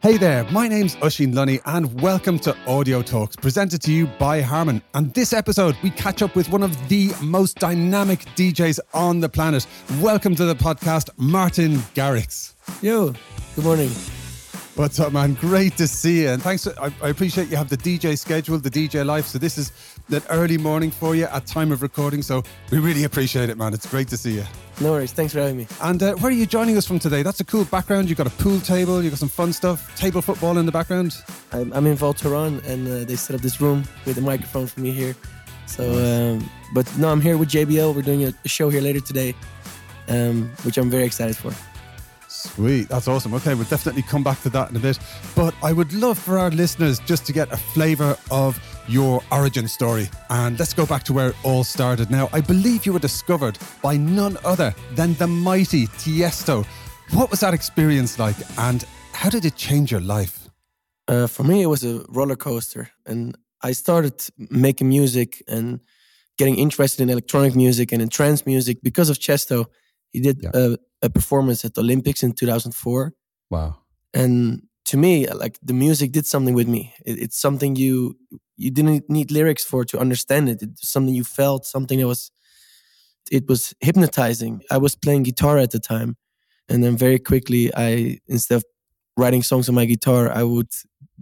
Hey there, my name's Oisín Lunny and welcome to Audio Talks presented to you by Harman. And this episode, we catch up with one of the most dynamic DJs on the planet. Welcome to the podcast, Martin Garrix. Yo, good morning. What's up, man? Great to see you. And thanks. I, I appreciate you have the DJ schedule, the DJ life. So this is that early morning for you at time of recording. So we really appreciate it, man. It's great to see you. No worries. Thanks for having me. And uh, where are you joining us from today? That's a cool background. You've got a pool table. You've got some fun stuff. Table football in the background. I'm, I'm in Val Thorens, and uh, they set up this room with a microphone for me here. So, um, but no, I'm here with JBL. We're doing a, a show here later today, um, which I'm very excited for. Sweet, that's awesome. Okay, we'll definitely come back to that in a bit. But I would love for our listeners just to get a flavour of your origin story. And let's go back to where it all started. Now, I believe you were discovered by none other than the mighty Tiesto. What was that experience like, and how did it change your life? Uh, for me, it was a roller coaster. And I started making music and getting interested in electronic music and in trance music because of Tiesto. He did yeah. a, a, performance at the Olympics in 2004. Wow. And to me, like the music did something with me. It, it's something you you didn't need lyrics for to understand it. It's something you felt, something that was it was hypnotizing. I was playing guitar at the time, and then very quickly I instead of writing songs on my guitar, I would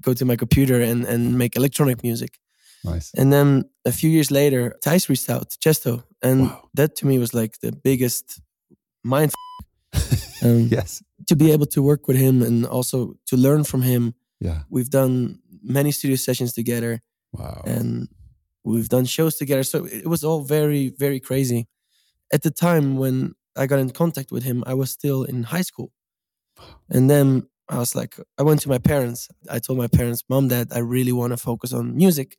go to my computer and and make electronic music. Nice. And then a few years later, Thijs reached out, Tiesto, and wow. that to me was like the biggest mind. um, yes. To be able to work with him and also to learn from him. Yeah. We've done many studio sessions together. Wow. And we've done shows together. So it was all very, very crazy. At the time when I got in contact with him, I was still in high school. And then I was like, I went to my parents. I told my parents, Mom, Dad, I really want to focus on music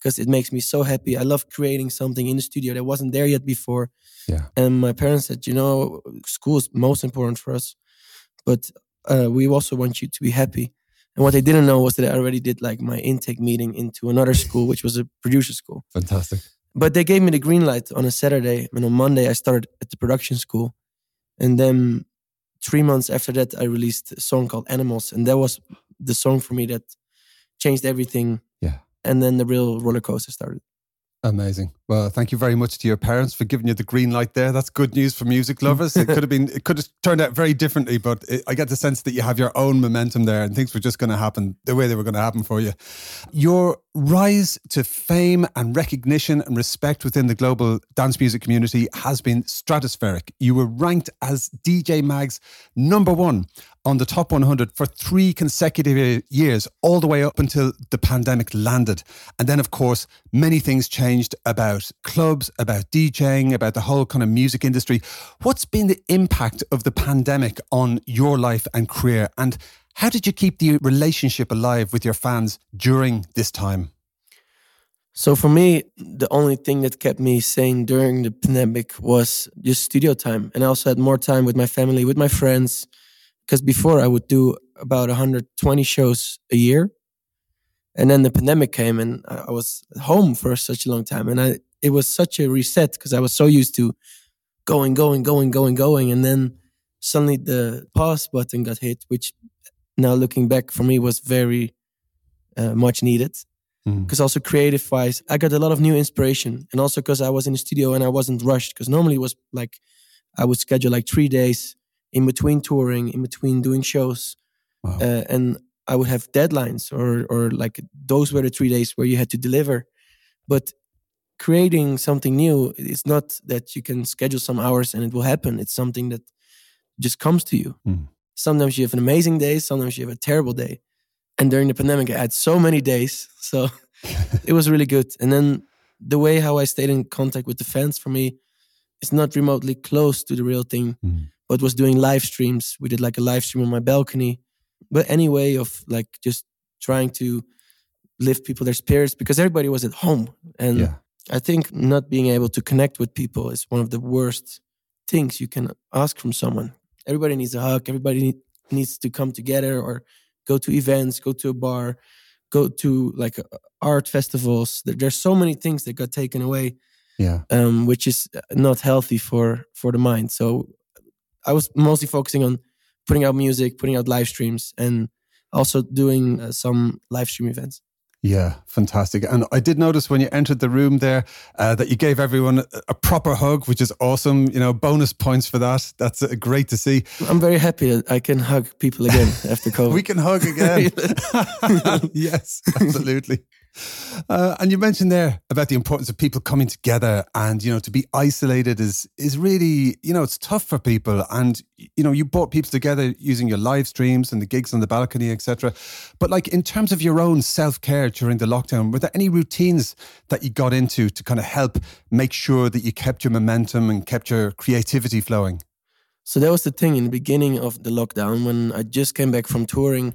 because it makes me so happy. I love creating something in the studio that wasn't there yet before. Yeah. And my parents said, you know, school is most important for us, but uh, we also want you to be happy. And what they didn't know was that I already did like my intake meeting into another school, which was a producer school. Fantastic. But they gave me the green light on a Saturday. And on Monday, I started at the production school. And then three months after that, I released a song called Animals. And that was the song for me that changed everything and then the real roller coaster started. Amazing. Well, thank you very much to your parents for giving you the green light there. That's good news for music lovers. it could have been, it could have turned out very differently, but it, I get the sense that you have your own momentum there and things were just going to happen the way they were going to happen for you. Your rise to fame and recognition and respect within the global dance music community has been stratospheric. You were ranked as DJ Mag's number one on the top 100 for three consecutive years, all the way up until the pandemic landed. And then, of course, many things changed about clubs, about DJing, about the whole kind of music industry. What's been the impact of the pandemic on your life and career? And how did you keep the relationship alive with your fans during this time? So for me, the only thing that kept me sane during the pandemic was just studio time. And I also had more time with my family, with my friends, because before I would do about 120 shows a year, and then the pandemic came, and I was home for such a long time, and I it was such a reset because I was so used to going, going, going, going, going, and then suddenly the pause button got hit, which now looking back for me was very uh, much needed. Because mm. also creative wise, I got a lot of new inspiration, and also because I was in the studio and I wasn't rushed. Because normally it was like I would schedule like three days in between touring, in between doing shows, wow. uh, and I would have deadlines or or like those were the three days where you had to deliver. But creating something new, it's not that you can schedule some hours and it will happen. It's something that just comes to you. Mm. Sometimes you have an amazing day, sometimes you have a terrible day. And during the pandemic, I had so many days, so it was really good. And then the way how I stayed in contact with the fans for me is not remotely close to the real thing. Mm but was doing live streams. We did like a live stream on my balcony. But any way of like just trying to lift people their spirits because everybody was at home. And yeah. I think not being able to connect with people is one of the worst things you can ask from someone. Everybody needs a hug. Everybody need, needs to come together or go to events, go to a bar, go to like uh, art festivals. There's so many things that got taken away. Yeah. Um, which is not healthy for for the mind. So I was mostly focusing on putting out music, putting out live streams, and also doing uh, some live stream events. Yeah, fantastic. And I did notice when you entered the room there uh, that you gave everyone a, proper hug, which is awesome. You know, bonus points for that. That's uh, great to see. I'm very happy that I can hug people again after COVID. we can hug again. yes, absolutely. Uh, and you mentioned there about the importance of people coming together and you know to be isolated is is really you know it's tough for people. And you know you brought people together using your live streams and the gigs on the balcony etc but like in terms of your own self-care during the lockdown were there any routines that you got into to kind of help make sure that you kept your momentum and kept your creativity flowing? So that was the thing in the beginning of the lockdown when i just came back from touring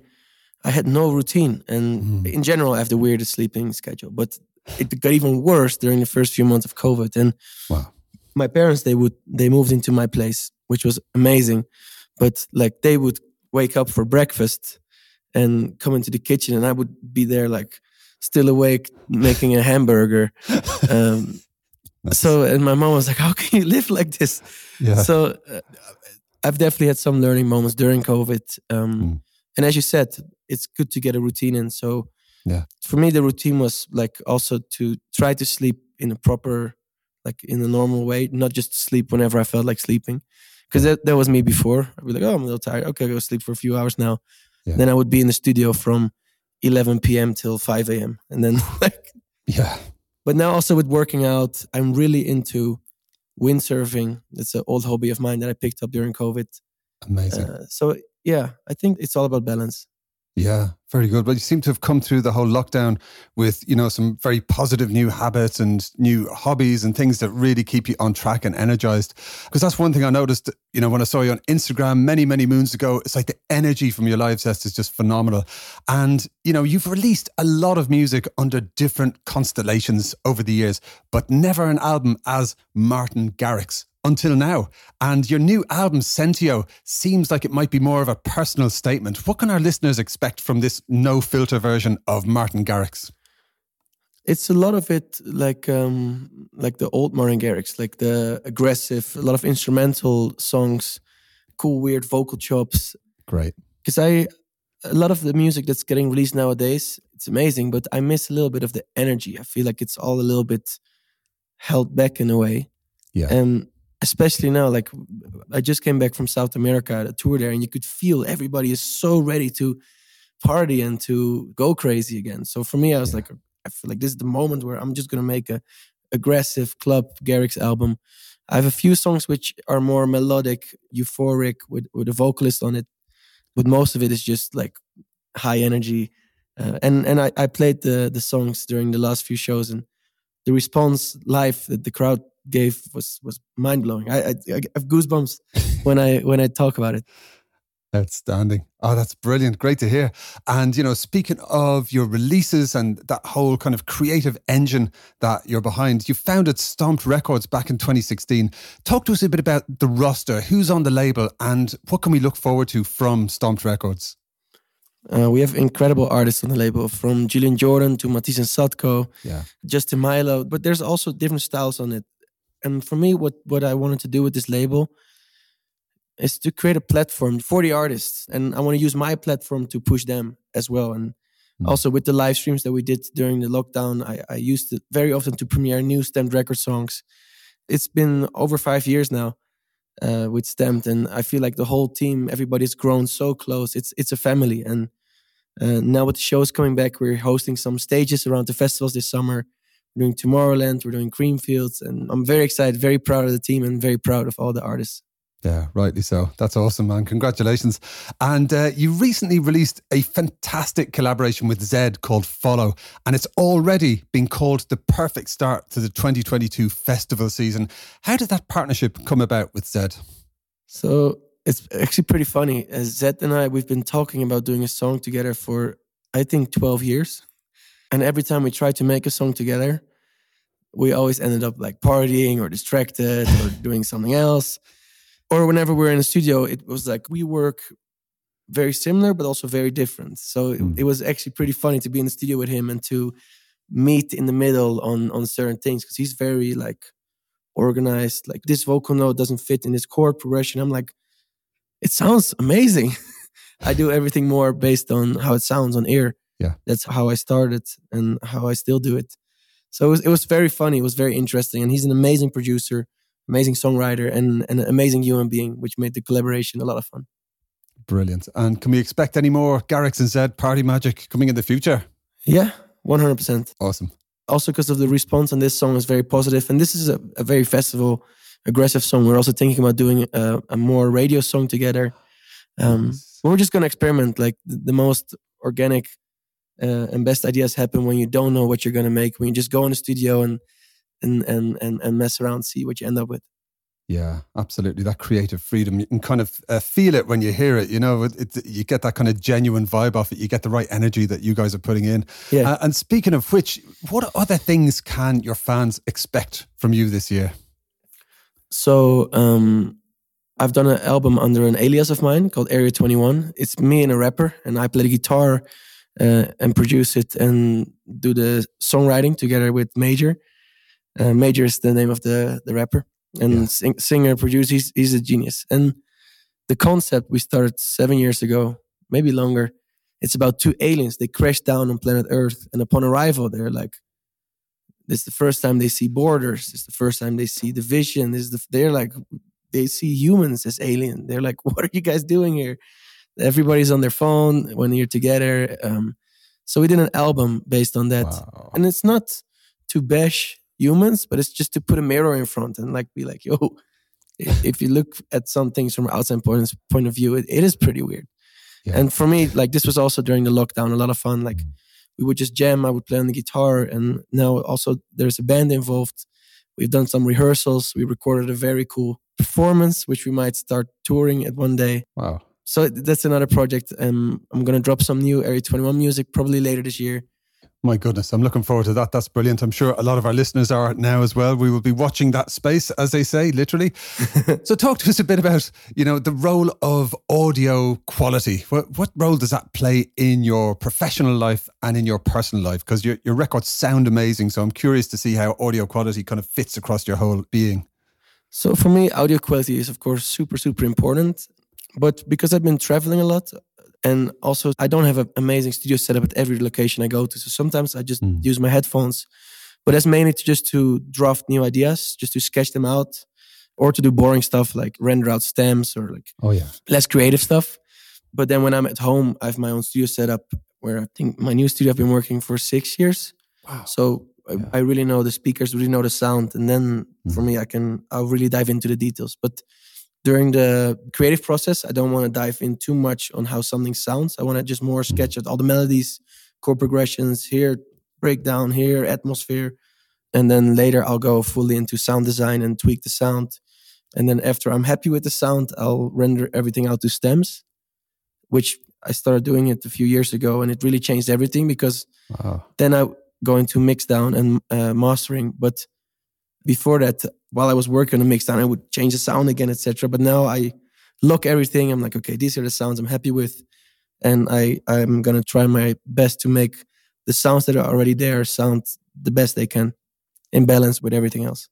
I had no routine, and mm. in general, I have the weirdest sleeping schedule. But it got even worse during the first few months of COVID. And wow. my parents, they would they moved into my place, which was amazing. But like they would wake up for breakfast and come into the kitchen, and I would be there like still awake making a hamburger. Um. So, and my mom was like, "How can you live like this?" Yeah. So, uh, I've definitely had some learning moments during COVID. Um, mm. And as you said, it's good to get a routine in. So yeah, for me, the routine was like also to try to sleep in a proper, like in a normal way, not just sleep whenever I felt like sleeping. Because that, that was me before. I'd be like, oh, I'm a little tired. Okay, I'll go sleep for a few hours now. Yeah. Then I would be in the studio from 11 p.m. till 5 a.m. And then like, yeah. But now also with working out, I'm really into windsurfing. It's an old hobby of mine that I picked up during COVID. Amazing. Uh, so yeah, I think it's all about balance. Yeah, very good. But you seem to have come through the whole lockdown with, you know, some very positive new habits and new hobbies and things that really keep you on track and energized. Because that's one thing I noticed, you know, when I saw you on Instagram many, many moons ago. It's like the energy from your live sets is just phenomenal. And, you know, you've released a lot of music under different constellations over the years, but never an album as Martin Garrix until now. And your new album, Sentio, seems like it might be more of a personal statement. What can our listeners expect from this no filter version of Martin Garrix? It's a lot of it like um, like the old Martin Garrix, like the aggressive, a lot of instrumental songs, cool, weird vocal chops. Great. Because I, a lot of the music that's getting released nowadays, it's amazing, but I miss a little bit of the energy. I feel like it's all a little bit held back in a way. Yeah. And especially now like i just came back from south america at a tour there and you could feel everybody is so ready to party and to go crazy again. So for me i was yeah. like i feel like this is the moment where i'm just gonna make a aggressive club garrix album. I have a few songs which are more melodic euphoric with with a vocalist on it but most of it is just like high energy. Uh, and and I, I played the the songs during the last few shows and the response live that the crowd gave was was mind blowing. I, I, I have goosebumps when I when I talk about it. Outstanding. Oh, that's brilliant. Great to hear. And, you know, speaking of your releases and that whole kind of creative engine that you're behind, you founded Stomped Records back in 2016. Talk to us a bit about the roster, who's on the label, and what can we look forward to from Stomped Records? Uh, we have incredible artists on the label, from Julian Jordan to Matisse and Sadko, yeah. Justin Mylo. But there's also different styles on it and for me, what what I wanted to do with this label is to create a platform for the artists, and I want to use my platform to push them as well. And mm. also with the live streams that we did during the lockdown, I, I used it very often to premiere new Stamped record songs. It's been over five years now uh, with Stamped, and I feel like the whole team, everybody's grown so close. It's it's a family, and uh, now with the shows coming back, we're hosting some stages around the festivals this summer we're doing Tomorrowland, we're doing Creamfields, and I'm very excited, very proud of the team, and very proud of all the artists. Yeah, rightly so. That's awesome, man. Congratulations. And uh, you recently released a fantastic collaboration with Zedd called Follow, and it's already been called the perfect start to the 2022 festival season. How did that partnership come about with Zedd? So it's actually pretty funny. As Zedd and I, we've been talking about doing a song together for, I think, 12 years. And every time we tried to make a song together, we always ended up like partying or distracted or doing something else. Or whenever we are in a studio, it was like we work very similar, but also very different. So it, mm. it was actually pretty funny to be in the studio with him and to meet in the middle on on certain things because he's very like organized. Like this vocal note doesn't fit in this chord progression. I'm like, it sounds amazing. I do everything more based on how it sounds on air. Yeah. That's how I started and how I still do it. So it was, it was very funny. It was very interesting. And he's an amazing producer, amazing songwriter, and, and an amazing human being, which made the collaboration a lot of fun. Brilliant. And can we expect any more Garrix and Zedd Party Magic coming in the future? Yeah, 100%. Awesome. Also, because of the response on this song is very positive, and this is a, a very festival aggressive song. We're also thinking about doing a, a more radio song together. Um, nice. We're just gonna experiment. Like the, the most organic uh, and best ideas happen when you don't know what you're gonna make. When you just go in the studio and and and and, and mess around, see what you end up with. Yeah, absolutely. That creative freedom, you can kind of uh, feel it when you hear it. You know, it, it, you get that kind of genuine vibe off it. You get the right energy that you guys are putting in. Yeah. Uh, and speaking of which, what other things can your fans expect from you this year? So, um, I've done an album under an alias of mine called Area 21. It's me and a rapper, and I play the guitar uh, and produce it and do the songwriting together with Maejor. Uh, Maejor is the name of the the rapper and yeah. sing, singer producer. He's, he's a genius. And the concept we started seven years ago, maybe longer. It's about two aliens. They crash down on planet Earth, and upon arrival, they're like, "This is the first time they see borders. This is the first time they see division. This is the, they're like, they see humans as alien. They're like, what are you guys doing here? Everybody's on their phone when you're together. Um, so we did an album based on that, wow. and it's not to bash humans, but it's just to put a mirror in front and like be like, yo, if you look at some things from outside point, point of view, it, it is pretty weird. Yeah. And for me, like this was also during the lockdown, a lot of fun. Like mm. we would just jam, I would play on the guitar, and now also there's a band involved. We've done some rehearsals. We recorded a very cool performance, which we might start touring at one day. Wow. So that's another project. Um, I'm gonna drop some new Area 21 music probably later this year. My goodness, I'm looking forward to that. That's brilliant. I'm sure a lot of our listeners are now as well. We will be watching that space, as they say, literally. so, talk to us a bit about, you know, the role of audio quality. What, what role does that play in your professional life and in your personal life? Because your, your records sound amazing. So, I'm curious to see how audio quality kind of fits across your whole being. So, for me, audio quality is, of course, super, super important. But because I've been traveling a lot, and also, I don't have an amazing studio setup at every location I go to. So sometimes I just mm. use my headphones, but that's mainly to just to draft new ideas, just to sketch them out, or to do boring stuff like render out stems or like oh yeah, less creative stuff. But then when I'm at home, I have my own studio setup where I think my new studio I've been working for six years. Wow. So yeah. I, I, really know the speakers, really know the sound, and then mm. for me, I can I'll really dive into the details. But during the creative process, I don't want to dive in too much on how something sounds. I want to just more sketch out all the melodies, chord progressions here, breakdown here, atmosphere. And then later I'll go fully into sound design and tweak the sound. And then after I'm happy with the sound, I'll render everything out to stems, which I started doing it a few years ago. And it really changed everything because wow. then I go into mixdown and uh, mastering. But before that, while I was working on the mixdown, I would change the sound again, etc. But now I look everything. I'm like, okay, these are the sounds I'm happy with, and I I'm gonna try my best to make the sounds that are already there sound the best they can, in balance with everything else.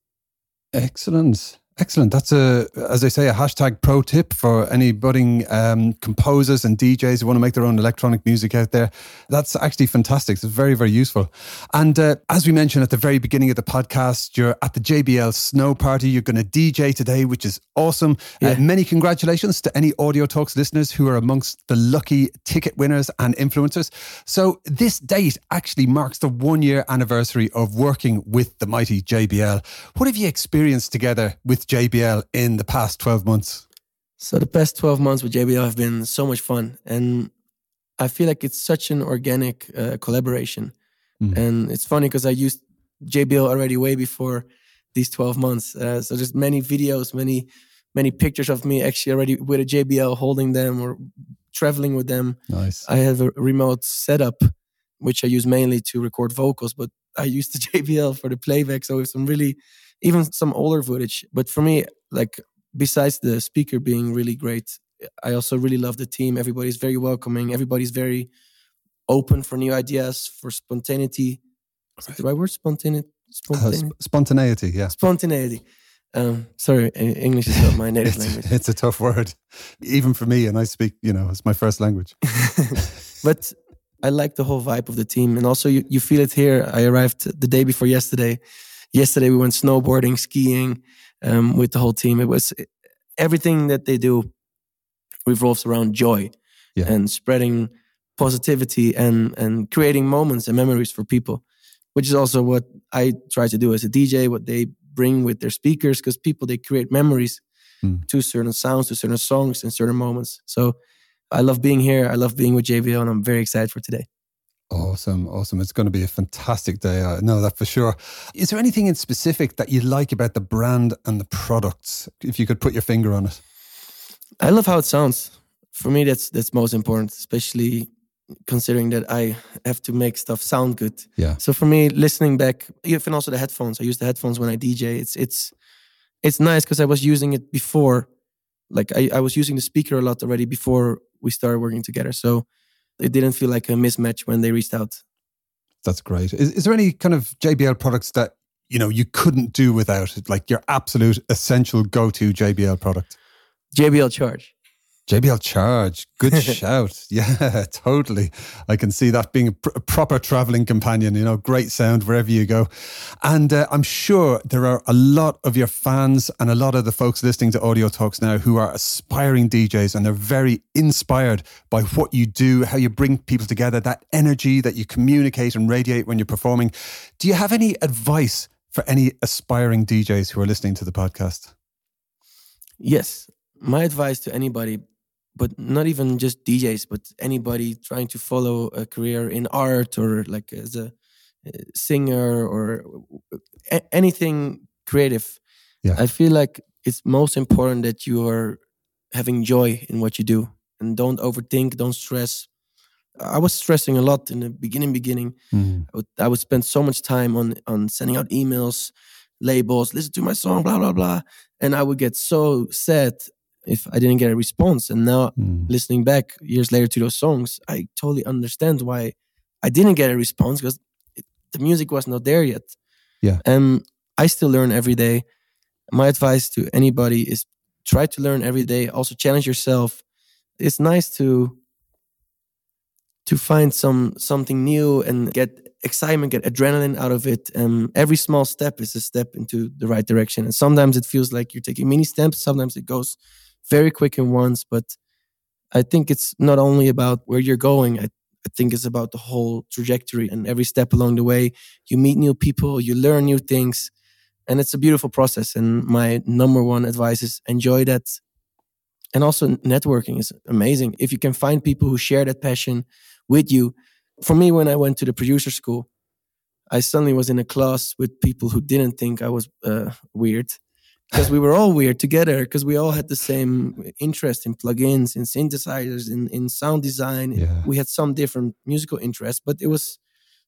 Excellent. Excellent. That's a, as I say, a hashtag pro tip for any budding um, composers and DJs who want to make their own electronic music out there. That's actually fantastic. It's very, very useful. And uh, as we mentioned at the very beginning of the podcast, you're at the JBL Snow Party. You're going to DJ today, which is awesome. Uh, yeah. Uh, many congratulations to any Audio Talks listeners who are amongst the lucky ticket winners and influencers. So this date actually marks the one year anniversary of working with the mighty JBL. What have you experienced together with with JBL in the past 12 months? So the past 12 months with JBL have been so much fun. And I feel like it's such an organic uh, collaboration. Mm. And it's funny because I used JBL already way before these 12 months. Uh, so there's many videos, many, many pictures of me actually already with a JBL holding them or traveling with them. Nice. I have a remote setup, which I use mainly to record vocals, but I use the JBL for the playback. So it's some really even some older footage. But for me, like besides the speaker being really great, I also really love the team. Everybody's very welcoming. Everybody's very open for new ideas, for spontaneity. Is right. the right word? Spontaneity. Spontaneity. Uh, sp- spontaneity. Yeah. Spontaneity. Um, sorry, English is not my native it's, language. It's a tough word, even for me, and I speak, you know, it's my first language. but I like the whole vibe of the team, and also you, you feel it here. I arrived the day before yesterday. Yesterday we went snowboarding, skiing um, with the whole team. It was everything that they do revolves around joy yeah. and spreading positivity and and creating moments and memories for people, which is also what I try to do as a DJ. What they bring with their speakers, because people they create memories mm. to certain sounds, to certain songs, and certain moments. So I love being here. I love being with JBL, and I'm very excited for today. Awesome, awesome. It's going to be a fantastic day. I know that for sure. Is there anything in specific that you like about the brand and the products? If you could put your finger on it. I love how it sounds. For me, that's that's most important, especially considering that I have to make stuff sound good. Yeah. So for me, listening back, even also the headphones. I use the headphones when I DJ. It's it's it's nice because I was using it before. Like I, I was using the speaker a lot already before we started working together. So it didn't feel like a mismatch when they reached out. That's great. Is, is there any kind of JBL products that you know you couldn't do without it? Like your absolute essential go-to JBL product? JBL Charge. JBL Charge, good shout. Yeah, totally. I can see that being a, pr- a proper traveling companion, you know, great sound wherever you go. And uh, I'm sure there are a lot of your fans and a lot of the folks listening to Audio Talks now who are aspiring DJs and they're very inspired by what you do, how you bring people together, that energy that you communicate and radiate when you're performing. Do you have any advice for any aspiring DJs who are listening to the podcast? Yes. My advice to anybody but not even just DJs, but anybody trying to follow a career in art or like as a singer or anything creative. Yeah. I feel like it's most important that you are having joy in what you do and don't overthink, don't stress. I was stressing a lot in the beginning. Beginning, mm. I, would, I would spend so much time on on sending out emails, labels, listen to my song, blah blah blah, and I would get so sad if I didn't get a response. And now mm. listening back years later to those songs, I totally understand why I didn't get a response because the music was not there yet. Yeah. And I still learn every day. My advice to anybody is try to learn every day. Also challenge yourself. It's nice to to find some something new and get excitement, get adrenaline out of it. And every small step is a step into the right direction. And sometimes it feels like you're taking mini steps. Sometimes it goes very quick in once. But I think it's not only about where you're going. I, I think it's about the whole trajectory and every step along the way. You meet new people, you learn new things, and it's a beautiful process. And my number one advice is enjoy that. And also, networking is amazing. If you can find people who share that passion with you. For me, when I went to the producer school, I suddenly was in a class with people who didn't think I was uh, weird because we were all weird together because we all had the same interest in plugins in synthesizers in, in sound design. Yeah. we had some different musical interests but it was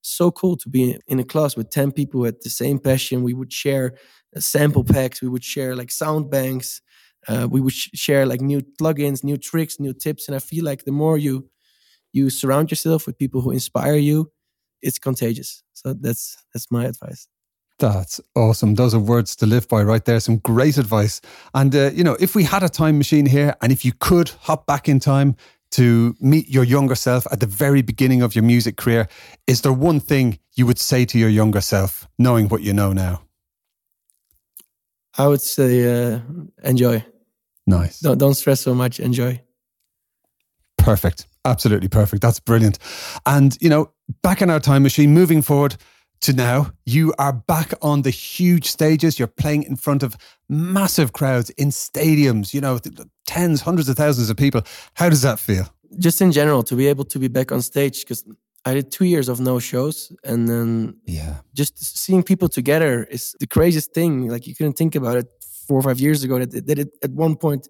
so cool to be in a class with 10 people who had the same passion. We would share uh, sample packs. We would share like sound banks. Uh, we would sh- share like new plugins new tricks new tips and i feel like the more you you surround yourself with people who inspire you it's contagious. So that's that's my advice that's awesome. Those are words to live by right there. Some great advice. And, uh, you know, if we had a time machine here and if you could hop back in time to meet your younger self at the very beginning of your music career, is there one thing you would say to your younger self, knowing what you know now? I would say uh, enjoy. Nice. Don't, don't stress so much. Enjoy. Perfect. Absolutely perfect. That's brilliant. And, you know, back in our time machine, moving forward, to now, you are back on the huge stages. You're playing in front of massive crowds in stadiums, you know, tens, hundreds of thousands of people. How does that feel? Just in general, to be able to be back on stage, because I did two years of no shows. And then yeah, just seeing people together is the craziest thing. Like you couldn't think about it four or five years ago that, that it at one point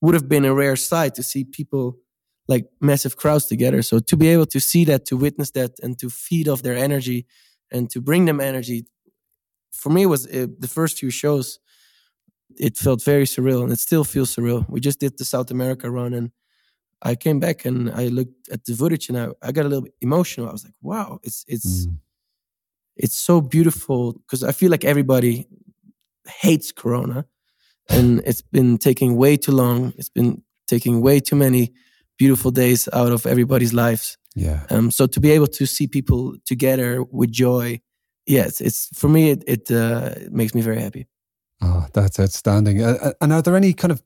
would have been a rare sight to see people like massive crowds together. So to be able to see that, to witness that, and to feed off their energy and to bring them energy for me was uh, the first few shows it felt very surreal and it still feels surreal we just did the south america run and i came back and i looked at the footage and i, I got a little bit emotional i was like wow it's it's mm. it's so beautiful because i feel like everybody hates Corona, and it's been taking way too long. It's been taking way too many beautiful days out of everybody's lives. Yeah. Um, so to be able to see people together with joy, yes, it's for me. It it, uh, it makes me very happy. Oh, that's outstanding. Uh, uh, and are there any kind of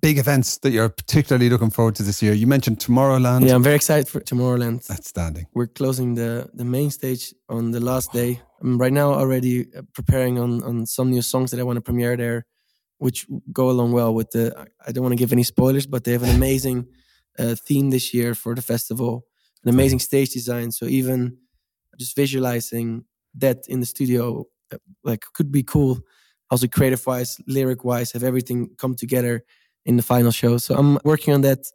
big events that you're particularly looking forward to this year? You mentioned Tomorrowland. Yeah, I'm very excited for Tomorrowland. Outstanding. We're closing the the main stage on the last day. I'm right now already uh, preparing on on some new songs that I want to premiere there, which go along well with the. I don't want to give any spoilers, but they have an amazing uh, theme this year for the festival, an amazing stage design. So even just visualizing that in the studio, uh, like could be cool also creative wise, lyric wise, have everything come together in the final show. So I'm working on that.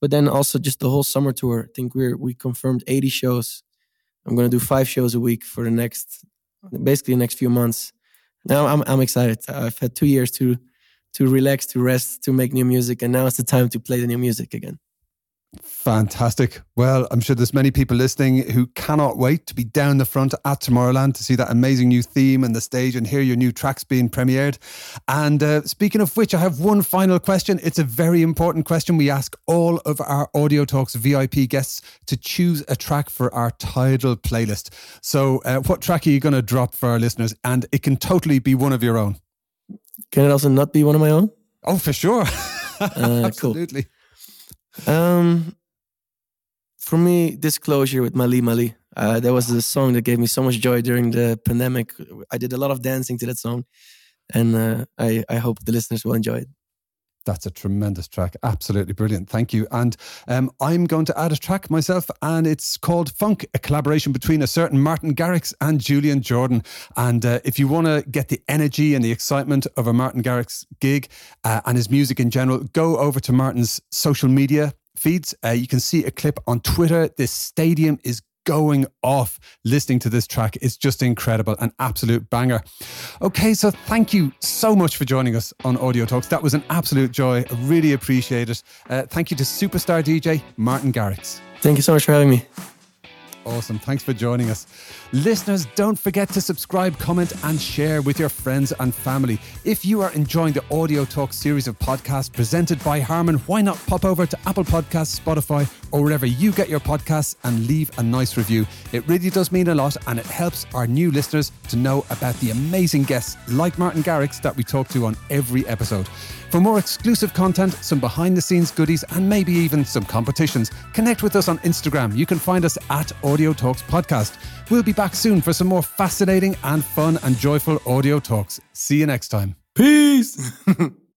But then also just the whole summer tour. I think we're we confirmed 80 shows. I'm gonna do five shows a week for the next basically the next few months. Now I'm I'm excited. I've had two years to to relax, to rest, to make new music, and now it's the time to play the new music again. Fantastic. Well, I'm sure there's many people listening who cannot wait to be down the front at Tomorrowland to see that amazing new theme and the stage and hear your new tracks being premiered. And uh, speaking of which, I have one final question. It's a very important question. We ask all of our Audio Talks VIP guests to choose a track for our Tidal playlist. So, uh, what track are you going to drop for our listeners? And it can totally be one of your own. Can it also not be one of my own? Oh, for sure. Uh, Absolutely. Cool. Um, for me, Disclosure with Mali Mali. Uh, that was the song that gave me so much joy during the pandemic. I did a lot of dancing to that song, and uh, I, I hope the listeners will enjoy it. That's a tremendous track. Absolutely brilliant. Thank you. And um, I'm going to add a track myself, and it's called Funk, a collaboration between a certain Martin Garrix and Julian Jordan. And uh, if you want to get the energy and the excitement of a Martin Garrix gig uh, and his music in general, go over to Martin's social media feeds. Uh, you can see a clip on Twitter. This stadium is going off listening to this track. It's just incredible, an absolute banger. Okay, so thank you so much for joining us on Audio Talks. That was an absolute joy. I really appreciate it. Uh, thank you to superstar DJ Martin Garrix. Thank you so much for having me. Awesome. Thanks for joining us. Listeners, don't forget to subscribe, comment, and share with your friends and family. If you are enjoying the Audio Talk series of podcasts presented by Harman, why not pop over to Apple Podcasts, Spotify, or wherever you get your podcasts and leave a nice review? It really does mean a lot and it helps our new listeners to know about the amazing guests like Martin Garrix that we talk to on every episode. For more exclusive content, some behind the scenes goodies, and maybe even some competitions, connect with us on Instagram. You can find us at Audio Talks Podcast. We'll be back soon for some more fascinating and fun and joyful audio talks. See you next time. Peace.